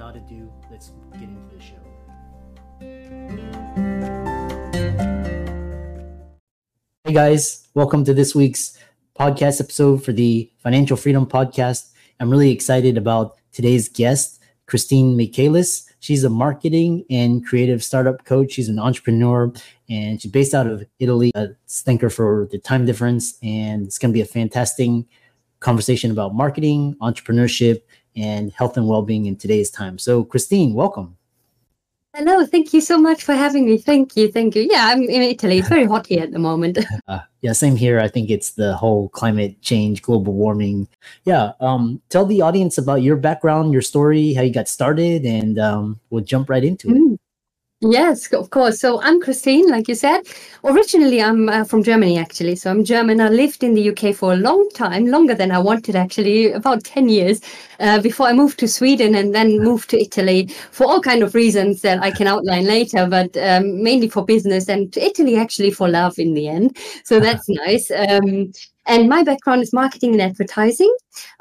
Without ado, let's get into the show. Hey guys, welcome to this week's podcast episode for the Financial Freedom Podcast. I'm really excited about today's guest, Christine Michaelis. She's a marketing and creative startup coach. She's an entrepreneur and she's based out of Italy. Uh, thank her for the time difference. And it's going to be a fantastic conversation about marketing, entrepreneurship, and health and well being in today's time. So, Christine, welcome. Hello, thank you so much for having me. Thank you, thank you. Yeah, I'm in Italy. It's very hot here at the moment. Uh, yeah, same here. I think it's the whole climate change, global warming. Yeah, um, tell the audience about your background, your story, how you got started, and um, we'll jump right into it. Yes, of course. So I'm Christine, like you said. Originally, I'm uh, from Germany, actually. So I'm German. I lived in the UK for a long time, longer than I wanted, actually, about 10 years uh, before I moved to Sweden and then moved to Italy for all kind of reasons that I can outline later, but um, mainly for business and to Italy, actually, for love in the end. So that's nice. Um, and my background is marketing and advertising.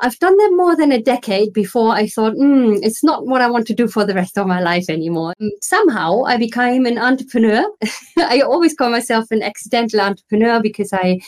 I've done that more than a decade before I thought, hmm, it's not what I want to do for the rest of my life anymore. Somehow I became an entrepreneur. I always call myself an accidental entrepreneur because I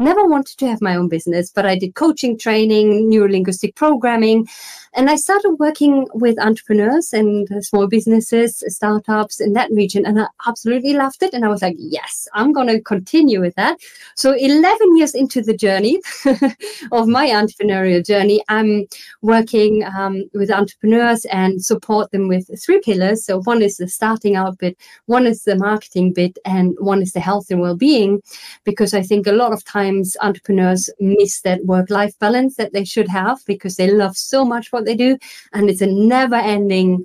never wanted to have my own business, but I did coaching training, neurolinguistic programming, and I started working with entrepreneurs and small businesses, startups in that region. And I absolutely loved it. And I was like, yes, I'm going to continue with that. So 11 years into the journey of my entrepreneurial journey, I'm working um, with entrepreneurs and support them with three pillars. So one is the starting out bit, one is the marketing bit, and one is the health and well-being. Because I think a lot of times entrepreneurs miss that work-life balance that they should have because they love so much what what they do and it's a never ending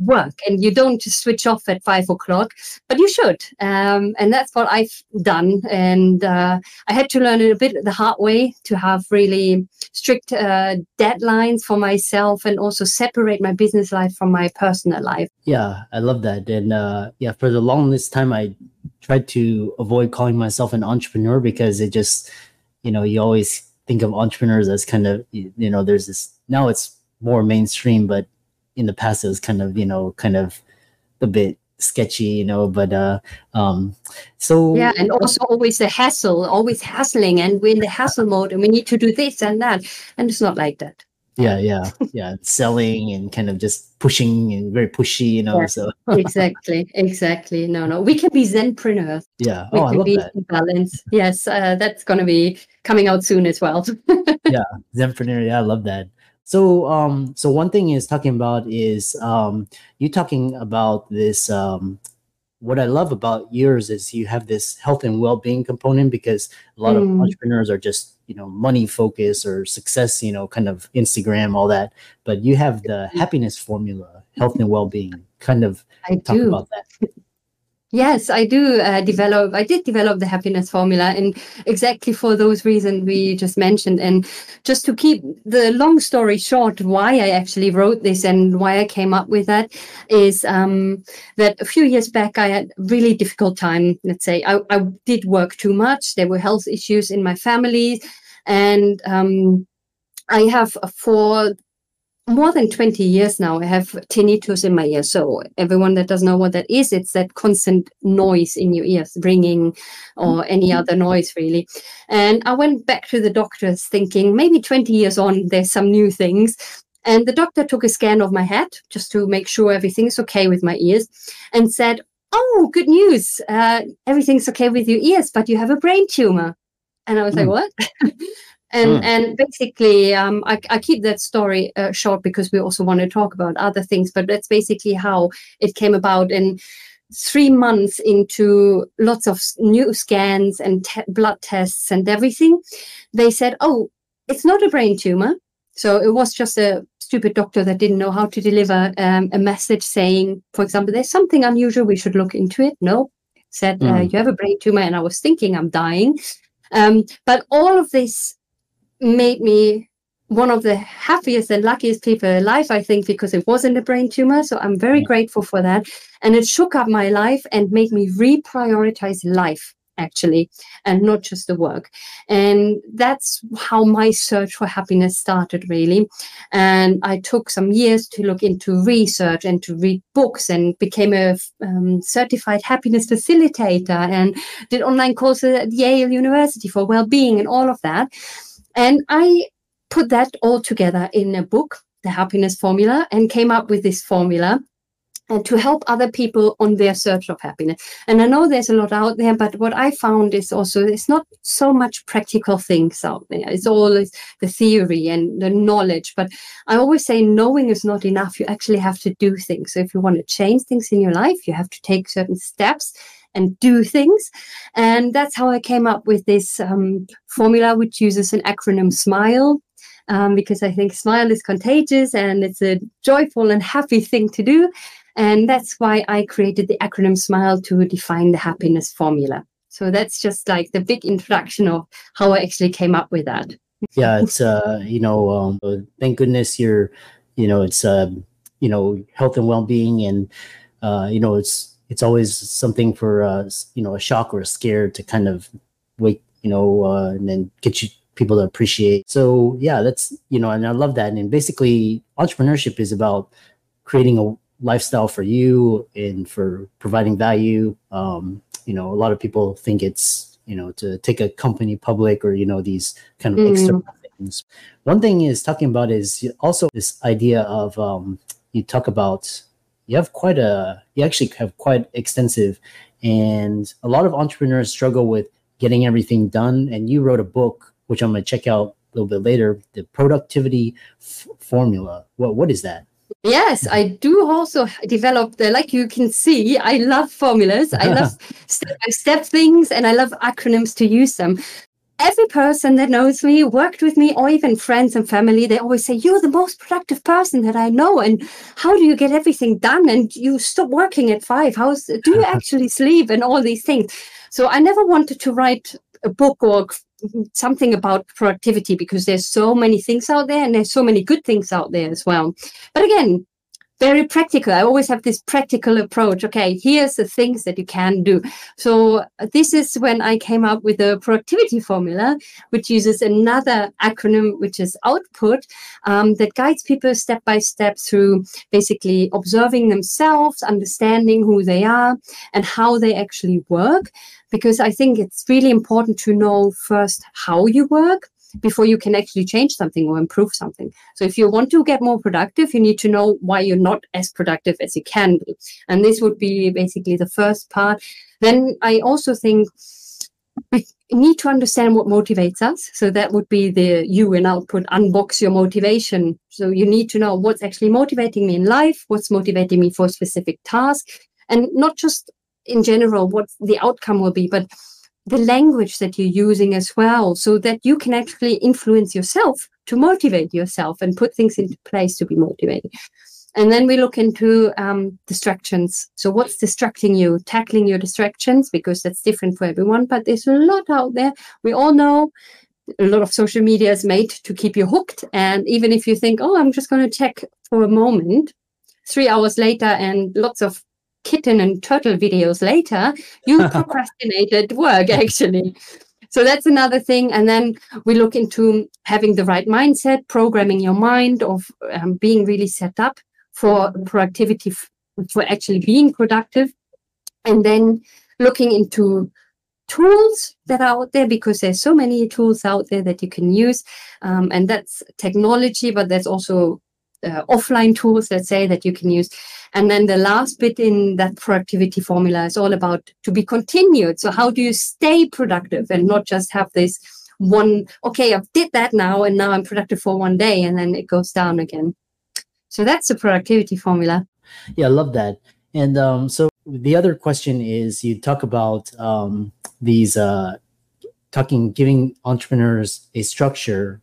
work. And you don't just switch off at five o'clock but you should. Um, and that's what i've done. And uh, i had to learn it a bit the hard way to have really strict uh, deadlines for myself and also separate my business life from my personal life. Yeah i love that. And uh, yeah for the longest time i tried to avoid calling myself an entrepreneur because it just you know you always think of entrepreneurs as kind of you know there's this now it's more mainstream, but in the past it was kind of you know kind of a bit sketchy, you know. But uh, um, so yeah, and also always the hassle, always hassling, and we're in the hassle mode, and we need to do this and that, and it's not like that. Yeah, yeah, yeah. Selling and kind of just pushing and very pushy, you know. Yeah, so exactly, exactly. No, no, we can be zen Zenpreneurs. Yeah. We oh, I love that. Balance. Yes, uh, that's going to be coming out soon as well. yeah, Zenpreneur. Yeah, I love that. So, um, so one thing is talking about is um, you talking about this. Um, what I love about yours is you have this health and well-being component because a lot mm. of entrepreneurs are just you know money focus or success, you know, kind of Instagram, all that. But you have the happiness formula, health and well-being. Kind of I talk do. about that. Yes, I do uh, develop. I did develop the happiness formula, and exactly for those reasons we just mentioned. And just to keep the long story short, why I actually wrote this and why I came up with that is um, that a few years back I had really difficult time. Let's say I, I did work too much. There were health issues in my family, and um, I have for more than 20 years now, I have tinnitus in my ear. So everyone that doesn't know what that is, it's that constant noise in your ears, ringing or any mm-hmm. other noise really. And I went back to the doctors thinking maybe 20 years on, there's some new things. And the doctor took a scan of my head just to make sure everything's okay with my ears and said, Oh, good news. Uh, everything's okay with your ears, but you have a brain tumor. And I was mm. like, what? and mm. and basically um, I, I, keep that story uh, short because we also want to talk about other things but that's basically how it came about and three months into lots of new scans and te- blood tests and everything they said oh it's not a brain tumor so it was just a stupid doctor that didn't know how to deliver um, a message saying, for example, there's something unusual, we should look into it. No, said, mm. uh, you have a brain tumor. And I was thinking I'm dying. Um, but all of this made me one of the happiest and luckiest people alive, I think, because it wasn't a brain tumor. So I'm very grateful for that. And it shook up my life and made me reprioritize life actually, and not just the work. And that's how my search for happiness started, really. And I took some years to look into research and to read books and became a um, certified happiness facilitator and did online courses at Yale University for well-being and all of that. And I put that all together in a book, The Happiness Formula, and came up with this formula and to help other people on their search of happiness. And I know there's a lot out there, but what I found is also it's not so much practical things out there. It's all the theory and the knowledge. But I always say knowing is not enough. You actually have to do things. So if you want to change things in your life, you have to take certain steps and do things. And that's how I came up with this um, formula, which uses an acronym SMILE. Um, because I think smile is contagious and it's a joyful and happy thing to do. And that's why I created the acronym SMILE to define the happiness formula. So that's just like the big introduction of how I actually came up with that. Yeah, it's uh, you know, um, thank goodness you're, you know, it's uh, you know, health and well-being, and uh, you know, it's it's always something for uh, you know, a shock or a scare to kind of wake, you know, uh, and then get you people to appreciate. So yeah, that's you know, and I love that. And basically, entrepreneurship is about creating a lifestyle for you and for providing value. Um, you know, a lot of people think it's you know to take a company public or you know these kind of mm. external things. One thing is talking about is also this idea of um, you talk about you have quite a you actually have quite extensive and a lot of entrepreneurs struggle with getting everything done and you wrote a book which i'm going to check out a little bit later the productivity f- formula what what is that Yes, I do also develop the, like you can see, I love formulas. I love step by step things and I love acronyms to use them. Every person that knows me, worked with me, or even friends and family, they always say, You're the most productive person that I know. And how do you get everything done? And you stop working at five. How's do you actually sleep? And all these things. So I never wanted to write a book or something about productivity because there's so many things out there and there's so many good things out there as well. But again, very practical. I always have this practical approach. Okay, here's the things that you can do. So this is when I came up with a productivity formula, which uses another acronym, which is output, um, that guides people step by step through basically observing themselves, understanding who they are, and how they actually work. Because I think it's really important to know first how you work before you can actually change something or improve something. So if you want to get more productive, you need to know why you're not as productive as you can be. And this would be basically the first part. Then I also think we need to understand what motivates us. So that would be the you and output, unbox your motivation. So you need to know what's actually motivating me in life, what's motivating me for a specific task, and not just in general what the outcome will be, but the language that you're using as well, so that you can actually influence yourself to motivate yourself and put things into place to be motivated. And then we look into um, distractions. So, what's distracting you? Tackling your distractions, because that's different for everyone, but there's a lot out there. We all know a lot of social media is made to keep you hooked. And even if you think, oh, I'm just going to check for a moment, three hours later, and lots of kitten and turtle videos later, you procrastinated work actually. So that's another thing. And then we look into having the right mindset, programming your mind, of um, being really set up for productivity, for actually being productive. And then looking into tools that are out there because there's so many tools out there that you can use. Um, and that's technology, but there's also uh, offline tools, let's say, that you can use. And then the last bit in that productivity formula is all about to be continued. So how do you stay productive and not just have this one, okay, I did that now and now I'm productive for one day and then it goes down again. So that's the productivity formula. Yeah, I love that. And um, so the other question is you talk about um, these uh, talking, giving entrepreneurs a structure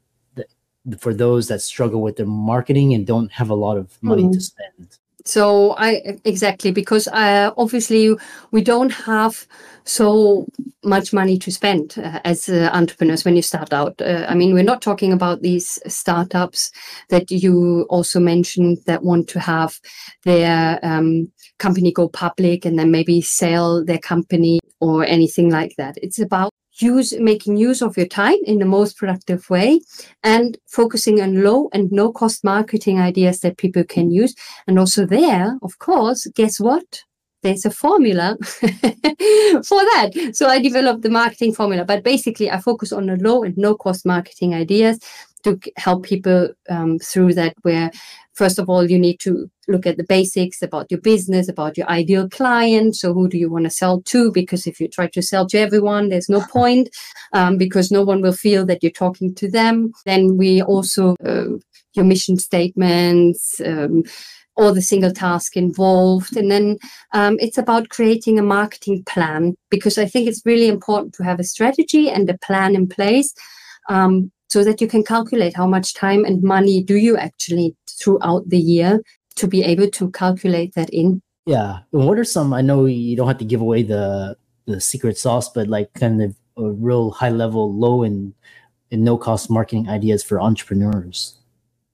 for those that struggle with their marketing and don't have a lot of money mm. to spend? So I exactly because uh, obviously we don't have so much money to spend uh, as uh, entrepreneurs when you start out. Uh, I mean, we're not talking about these startups that you also mentioned that want to have their um, company go public and then maybe sell their company or anything like that. It's about use making use of your time in the most productive way and focusing on low and no cost marketing ideas that people can use. And also there of course guess what? There's a formula for that. So i developed the marketing formula but basically i focus on the low and no cost marketing ideas to help people um, through that where first of all you need to look at the basics about your business about your ideal client. So who do you want to sell to? Because if you try to sell to everyone there's no point um, because no one will feel that you're talking to them. Then we also uh, your mission statements um, all the single task involved. And then um, it's about creating a marketing plan because I think it's really important to have a strategy and a plan in place um, so that you can calculate how much time and money do you actually throughout the year to be able to calculate that in. Yeah. And what are some, I know you don't have to give away the, the secret sauce, but like kind of a real high level, low and, and no cost marketing ideas for entrepreneurs?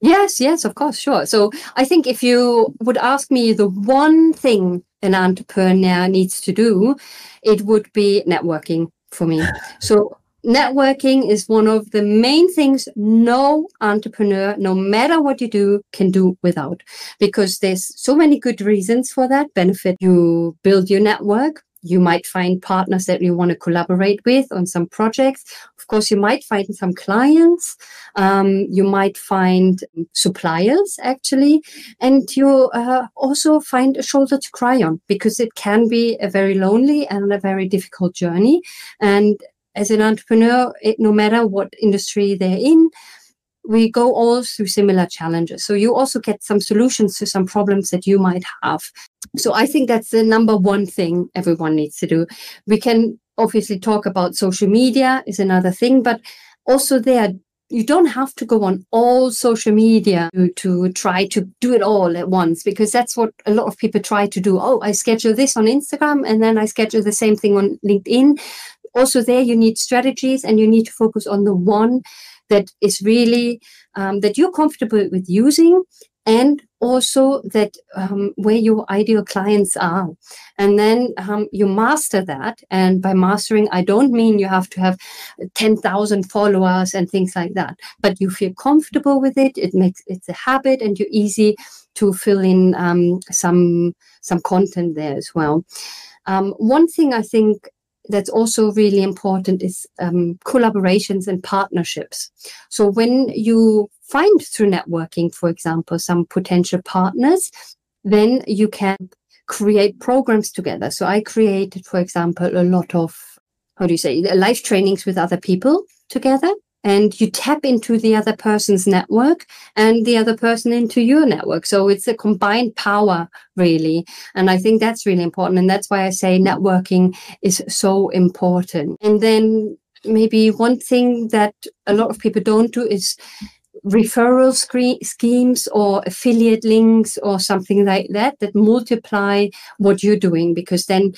Yes, yes, of course, sure. So I think if you would ask me the one thing an entrepreneur needs to do, it would be networking for me. So networking is one of the main things no entrepreneur, no matter what you do, can do without. Because there's so many good reasons for that benefit. You build your network. You might find partners that you want to collaborate with on some projects. Of course, you might find some clients. Um, you might find suppliers, actually. And you uh, also find a shoulder to cry on because it can be a very lonely and a very difficult journey. And as an entrepreneur, it, no matter what industry they're in, we go all through similar challenges. So you also get some solutions to some problems that you might have. So I think that's the number one thing everyone needs to do. We can obviously talk about social media is another thing, but also there you don't have to go on all social media to, to, try to do it all at once because that's what a lot of people try to do. Oh, I schedule this on Instagram and then I schedule the same thing on LinkedIn also there you need strategies and you need to focus on the one that is really um, that you're comfortable with using and also that um, where your ideal clients are. And then um, you master that. And by mastering i don't mean you have to have 10000 followers and things like that but you feel comfortable with it. It makes it's a habit and you're easy to fill in um, some some content there as well. Um, one thing i think that's also really important is um, collaborations and partnerships. So when you find through networking, for example, some potential partners, then you can create programs together. So I created, for example, a lot of how do you say life trainings with other people together and you tap into the other person's network and the other person into your network. So it's a combined power, really. And I think that's really important. And that's why I say networking is so important. And then maybe one thing that a lot of people don't do is referral schemes or affiliate links or something like that that multiply what you're doing because then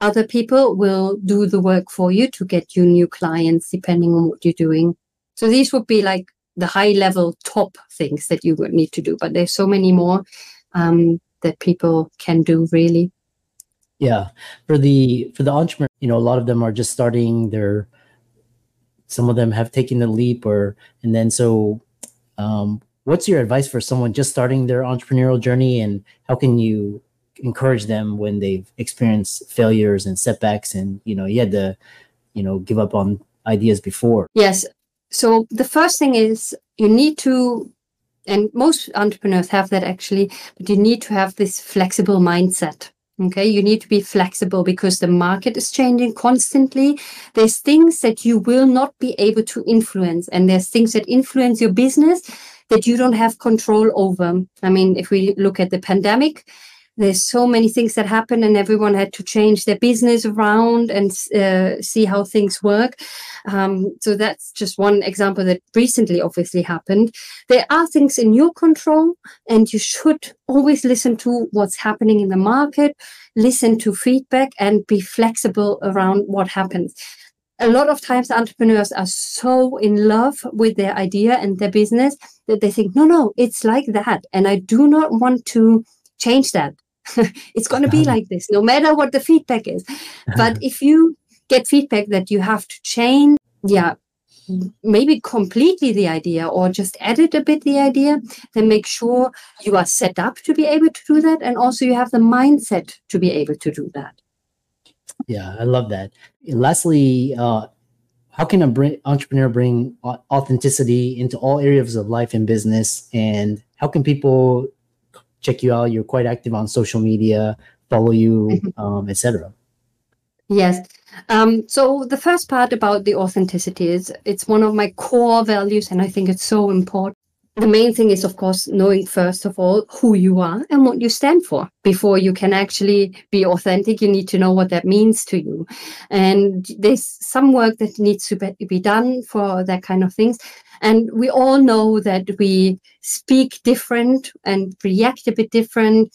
other people will do the work for you to get you new clients depending on what you're doing so these would be like the high level top things that you would need to do, but there's so many more um, that people can do really. Yeah, for the for the entrepreneur, you know, a lot of them are just starting. Their some of them have taken the leap, or and then so. Um, what's your advice for someone just starting their entrepreneurial journey, and how can you encourage them when they've experienced failures and setbacks, and you know, you had to, you know, give up on ideas before? Yes, so the first thing is you need to and most entrepreneurs have that actually but you need to have this flexible mindset okay? You need to be flexible because the market is changing constantly. There's things that you will not be able to influence and there's things that influence your business that you don't have control over. I mean if we look at the pandemic there's so many things that happen and everyone had to change their business around and uh, see how things work. Um, so that's just one example that recently obviously happened. There are things in your control and you should always listen to what's happening in the market listen to feedback and be flexible around what happens. A lot of times entrepreneurs are so in love with their idea and their business that they think no no it's like that and i do not want to change that it's going to be like this no matter what the feedback is. But if you get feedback that you have to change yeah maybe completely the idea or just edit a bit the idea then make sure you are set up to be able to do that and also you have the mindset to be able to do that. Yeah i love that. Lastly uh how can a entrepreneur bring authenticity into all areas of life and business? And how can people check you out. You're quite active on social media, follow you, mm-hmm. um, etc. Yes. Um, so the first part about the authenticity is it's one of my core values, and I think it's so important. The main thing is, of course, knowing first of all who you are and what you stand for. Before you can actually be authentic, you need to know what that means to you. And there's some work that needs to be done for that kind of things. And we all know that we speak different and react a bit different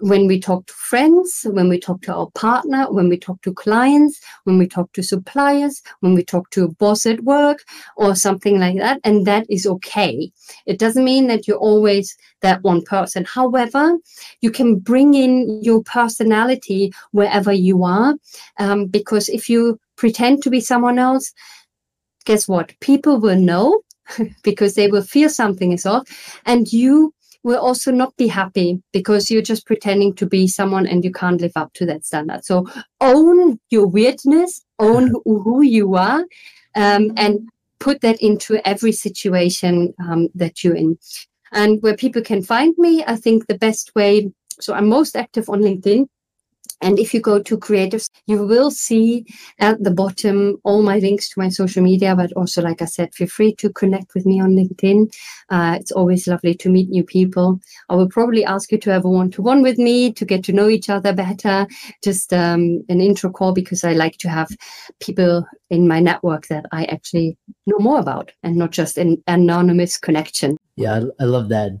when we talk to friends, when we talk to our partner, when we talk to clients, when we talk to suppliers, when we talk to a boss at work or something like that. And that is okay. It doesn't mean that you're always that one person. However, you can bring in your personality wherever you are. Um, because if you pretend to be someone else, guess what? People will know because they will feel something is off. And you will also not be happy because you're just pretending to be someone and you can't live up to that standard. So own your weirdness, own who you are, um, and put that into every situation um, that you're in. And where people can find me, I think the best way. So I'm most active on LinkedIn. And if you go to creatives, you will see at the bottom all my links to my social media. But also, like I said, feel free to connect with me on LinkedIn. Uh, it's always lovely to meet new people. I will probably ask you to have a one to one with me to get to know each other better. Just um, an intro call because I like to have people in my network that I actually know more about and not just an anonymous connection. Yeah, I, I love that.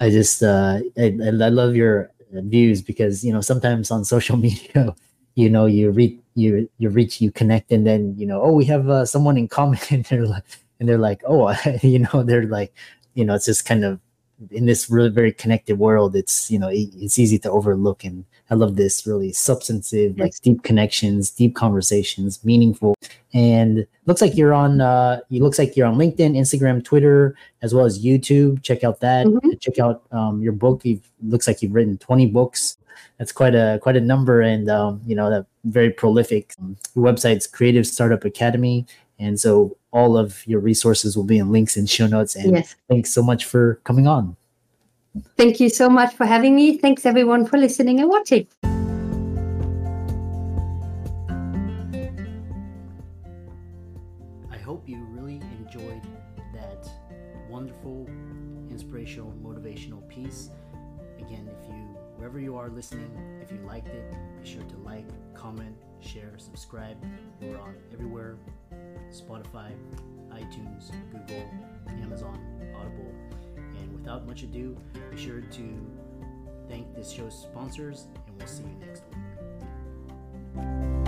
I just, uh, I, I love your views because you know sometimes on social media you know you reach you you reach you connect and then you know oh we have uh, someone in common. And they're like and they're like oh you know they're like you know it's just kind of in this really very connected world it's you know it, it's easy to overlook and i love this really substantive like deep connections deep conversations meaningful and looks like you're on uh it looks like you're on linkedin instagram twitter as well as youtube. Check out that. Mm-hmm. check out um, your book. You looks like you've written 20 books. That's quite a quite a number and um, you know that very prolific um, website's creative startup academy. And so all of your resources will be in links and show notes. And yes. thanks so much for coming on. Thank you so much for having me. Thanks everyone for listening and watching. I hope you really enjoyed that wonderful, inspirational, motivational piece. Again, if you, wherever you are listening, if you liked it, be sure to like, comment, share, subscribe. We're on everywhere Spotify, iTunes, Google, Amazon, Audible. And without much ado, be sure to thank this show's sponsors, and we'll see you next week.